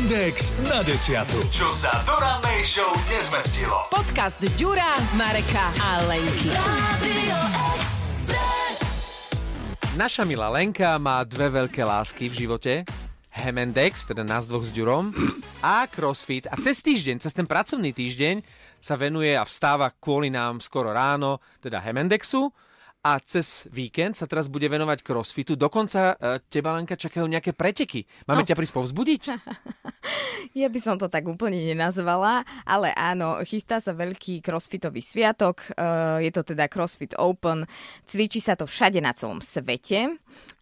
Index na desiatu. Čo sa do rannej show nezmestilo. Podcast Ďura, Mareka a Lenky. Naša milá Lenka má dve veľké lásky v živote. Hemendex, teda nás dvoch s Ďurom, a CrossFit. A cez týždeň, cez ten pracovný týždeň sa venuje a vstáva kvôli nám skoro ráno, teda Hemendexu a cez víkend sa teraz bude venovať crossfitu. Dokonca e, teba, Lenka, čakajú nejaké preteky. Máme no. ťa prísť povzbudiť? ja by som to tak úplne nenazvala, ale áno, chystá sa veľký crossfitový sviatok. E, je to teda CrossFit Open. Cvičí sa to všade na celom svete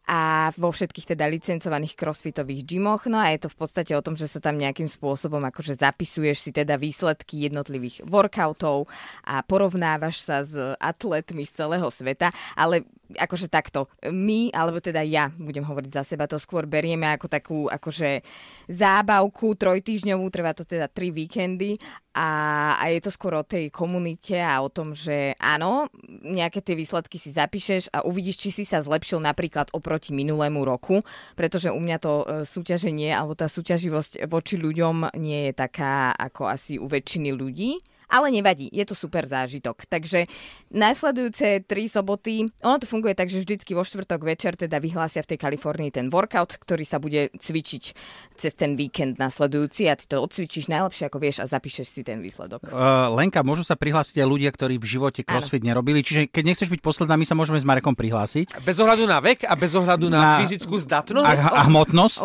a vo všetkých teda licencovaných crossfitových gymoch. No a je to v podstate o tom, že sa tam nejakým spôsobom akože zapisuješ si teda výsledky jednotlivých workoutov a porovnávaš sa s atletmi z celého sveta, ale akože takto, my, alebo teda ja, budem hovoriť za seba, to skôr berieme ako takú akože zábavku trojtýždňovú, trvá to teda tri víkendy a, a je to skôr o tej komunite a o tom, že áno, nejaké tie výsledky si zapíšeš a uvidíš, či si sa zlepšil napríklad oproti minulému roku, pretože u mňa to e, súťaženie alebo tá súťaživosť voči ľuďom nie je taká ako asi u väčšiny ľudí. Ale nevadí, je to super zážitok. Takže následujúce tri soboty, ono to funguje tak, že vždycky vo štvrtok večer teda vyhlásia v tej Kalifornii ten workout, ktorý sa bude cvičiť cez ten víkend nasledujúci a ty to odcvičíš najlepšie ako vieš a zapíšeš si ten výsledok. Uh, Lenka, môžu sa prihlásiť aj ľudia, ktorí v živote crossfit ano. nerobili, čiže keď nechceš byť posledná, my sa môžeme s Marekom prihlásiť. Bez ohľadu na vek a bez ohľadu na, na fyzickú zdatnosť? A, a hmotnosť?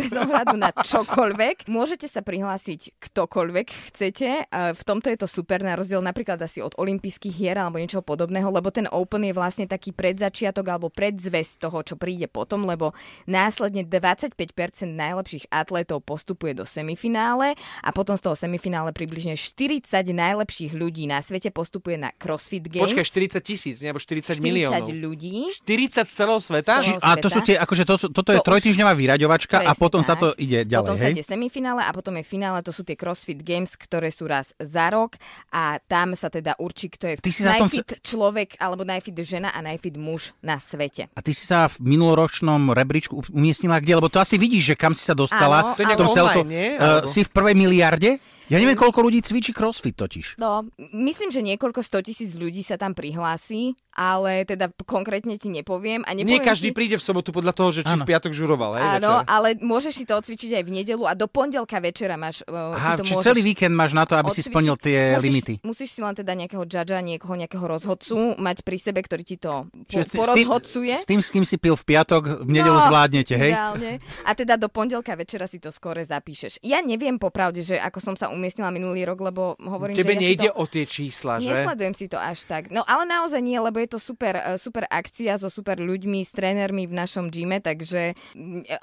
Bez ohľadu na čokoľvek. Môžete sa prihlásiť ktokoľvek chcete. V tomto je to to super na rozdiel napríklad asi od olympijských hier alebo niečo podobného, lebo ten Open je vlastne taký predzačiatok alebo predzvesť toho, čo príde potom, lebo následne 25% najlepších atletov postupuje do semifinále a potom z toho semifinále približne 40 najlepších ľudí na svete postupuje na CrossFit Games. Počkaj, 40 tisíc, nebo 40, 40 miliónov. 40 ľudí. 40 z celého sveta? Z celého a to sú tie, akože to, toto je to trojtýždňová vyraďovačka a potom tak. sa to ide ďalej, Potom hej? sa ide semifinále a potom je finále, to sú tie CrossFit Games, ktoré sú raz za rok a tam sa teda určí, kto je ty si najfit tom... človek alebo najfit žena a najfit muž na svete. A ty si sa v minuloročnom rebríčku umiestnila kde? Lebo to asi vidíš, že kam si sa dostala. Áno, to je celko, online, nie? Uh, si v prvej miliarde? Ja neviem, koľko ľudí cvičí crossfit totiž. No, myslím, že niekoľko stotisíc ľudí sa tam prihlási, ale teda konkrétne ti nepoviem. A Nie každý ti... príde v sobotu podľa toho, že či ano. v piatok žuroval. Hej, Áno, večer. ale môžeš si to odcvičiť aj v nedelu a do pondelka večera máš uh, Aha, si to či celý víkend máš na to, aby odcvičiť. si splnil tie musíš, limity. Musíš si len teda nejakého judgea, niekoho, nejakého rozhodcu mať pri sebe, ktorý ti to po, porozhodcuje. S tým, s kým si pil v piatok, v nedelu no, zvládnete, hej? Ideálne. A teda do pondelka večera si to skore zapíšeš. Ja neviem popravde, že ako som sa umiestnila minulý rok, lebo hovorím, Tebe že ja nejde to... o tie čísla, že? Nesledujem si to až tak. No ale naozaj nie, lebo je to super, e, super akcia so super ľuďmi, s trénermi v našom gyme, takže...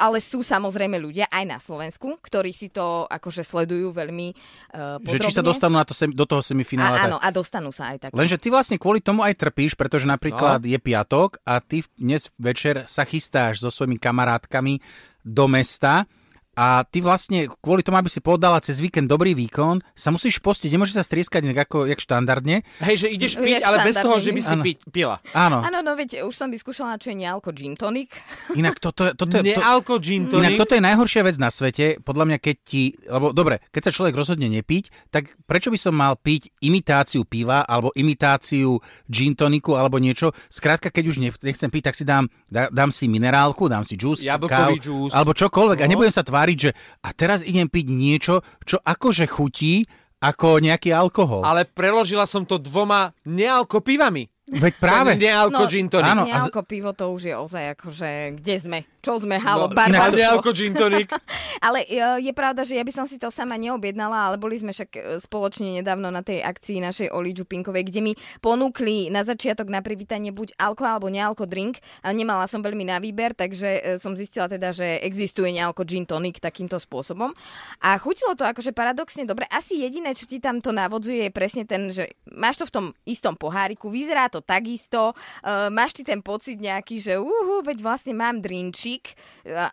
Ale sú samozrejme ľudia aj na Slovensku, ktorí si to akože sledujú veľmi uh, podrobne. Že či sa dostanú na to sem, do toho semifinále. A, áno, a dostanú sa aj tak. Lenže ty vlastne kvôli tomu aj trpíš, pretože napríklad no. je piatok a ty dnes večer sa chystáš so svojimi kamarátkami do mesta a ty vlastne kvôli tomu, aby si podala cez víkend dobrý výkon, sa musíš postiť, nemôžeš sa strieskať nejak ako jak štandardne. Hej, že ideš piť, ale bez toho, že by si piť, pila. Áno. Áno, no veď už som vyskúšala, čo je nealko gin tonic. Inak toto, toto, to, nealko gin tonic. Inak toto je najhoršia vec na svete, podľa mňa, keď ti, lebo dobre, keď sa človek rozhodne nepiť, tak prečo by som mal piť imitáciu piva alebo imitáciu gin toniku alebo niečo? Skrátka, keď už nechcem piť, tak si dám, dám si minerálku, dám si juice, kávu, juice. alebo čokoľvek no. a nebudem sa tváriť tváriť, že a teraz idem piť niečo, čo akože chutí ako nejaký alkohol. Ale preložila som to dvoma nealko pivami. Veď práve. Nealko no, gin tonic. Áno, nealko pivo to už je ozaj akože, kde sme? Čo sme? Halo, no, barbarstvo. Nealko gin tonic. ale je, je pravda, že ja by som si to sama neobjednala, ale boli sme však e, spoločne nedávno na tej akcii našej Oli Čupinkovej, kde mi ponúkli na začiatok na privítanie buď alko alebo nealko drink. A nemala som veľmi na výber, takže e, som zistila teda, že existuje nealko gin tonic takýmto spôsobom. A chutilo to akože paradoxne dobre. Asi jediné, čo ti tam to navodzuje, je presne ten, že máš to v tom istom poháriku, vyzerá to takisto. Máš ty ten pocit nejaký, že uhu, veď vlastne mám drinčík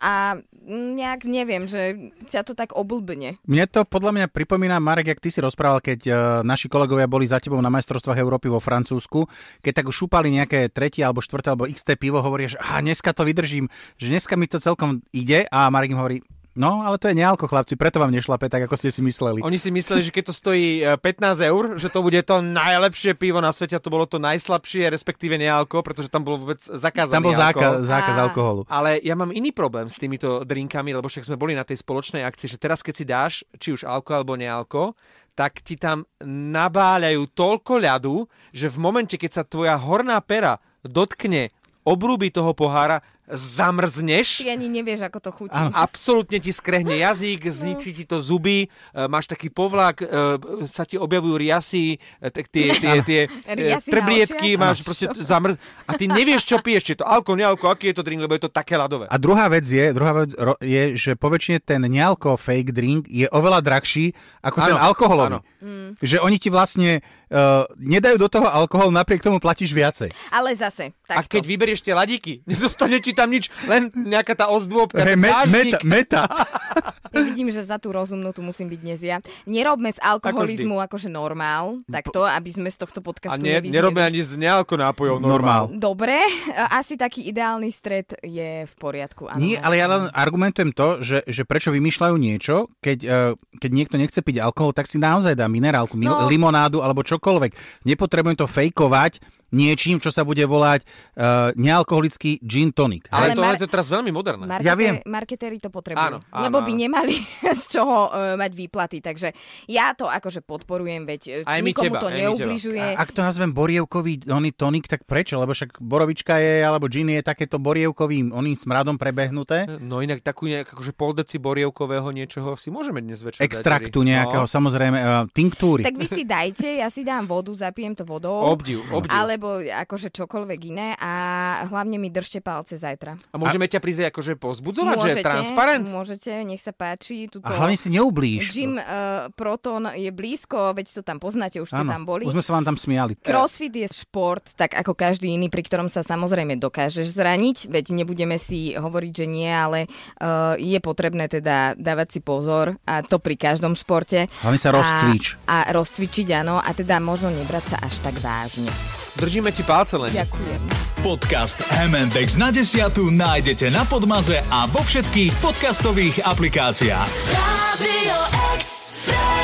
a nejak neviem, že ťa to tak oblbne. Mne to podľa mňa pripomína, Marek, jak ty si rozprával, keď uh, naši kolegovia boli za tebou na majstrovstvách Európy vo Francúzsku, keď tak už šúpali nejaké tretie alebo štvrté alebo XT pivo, hovoria, že dneska to vydržím, že dneska mi to celkom ide a Marek im hovorí, No, ale to je nealko, chlapci, preto vám nešlape tak, ako ste si mysleli. Oni si mysleli, že keď to stojí e, 15 eur, že to bude to najlepšie pivo na svete a to bolo to najslabšie, respektíve nealko, pretože tam bolo vôbec zakázané Tam bol zákaz, zákaz alkoholu. Ale ja mám iný problém s týmito drinkami, lebo však sme boli na tej spoločnej akcii, že teraz keď si dáš, či už alko alebo nealko, tak ti tam nabáľajú toľko ľadu, že v momente, keď sa tvoja horná pera dotkne obrúby toho pohára, zamrzneš. Ty ani nevieš, ako to chutí. Áno. Absolútne ti skrehne jazyk, zničí ti to zuby, e, máš taký povlak, e, sa ti objavujú riasy, e, tak tie, tie, tie trblietky, máš proste zamrz... A ty nevieš, čo piješ, či je to alko, nealko, aký je to drink, lebo je to také ľadové. A druhá vec je, druhá vec je, že poväčšine ten nealko fake drink je oveľa drahší ako ten Áno, alkoholový. áno. Že oni ti vlastne uh, nedajú do toho alkohol, napriek tomu platíš viacej. Ale zase, A takto. keď vyberieš tie ladíky, nezostane ti tam nič, len nejaká tá ozdôbka, ten me- meta, meta. Ja vidím, že za tú rozumnú tu musím byť dnes ja. Nerobme z alkoholizmu akože normál, takto, aby sme z tohto A podcastu ne, nevyzneli. nerobme ani z nealko nápojov normál. Normál. Dobre, asi taký ideálny stred je v poriadku. Áno, Nie, ale ja len argumentujem to, že, že prečo vymýšľajú niečo, keď, uh, keď niekto nechce piť alkohol, tak si naozaj dá minerálku, No. limonádu alebo čokoľvek. Nepotrebujem to fejkovať niečím, čo sa bude volať uh, nealkoholický gin tonic. Ale, Ale to, mar- je to teraz veľmi moderné. Marketéri, Ja viem. Marketéri to potrebujú. Áno, áno, lebo by nemali z čoho uh, mať výplaty. Takže ja to akože podporujem, veď Aj my nikomu teba, to aj neubližuje. A ak to nazvem borievkový oný tonik, tak prečo? Lebo však borovička je, alebo gin je takéto borievkovým oným smradom prebehnuté. No inak takú nejak, akože pol deci borievkového niečoho si môžeme dnes večer dať, Extraktu Eri. nejakého, samozrejme, uh, tinktúry. Tak vy si dajte, ja si dám vodu, zapijem to vodou. Obdiv, obdiv. Alebo akože čokoľvek iné a hlavne mi držte palce zajtra. A môžeme ťa prísť akože pozbudzovať, že je transparent? môžete, nech sa páči. Tuto A hlavne si neublíž. Gym uh, Proton je blízko, veď to tam poznáte, už ste tam boli. už sme sa vám tam smiali. Crossfit je šport, tak ako každý iný, pri ktorom sa samozrejme dokážeš zraniť, veď nebudeme si hovoriť, že nie, ale uh, je potrebné teda dávať si pozor a to pri každom športe. Hlavne sa rozcvič. A, a rozcvičiť, áno, a teda možno nebrať sa až tak vážne. Držíme ti palce len. Ďakujem. Podcast M&X na desiatu nájdete na Podmaze a vo všetkých podcastových aplikáciách. Radio Express.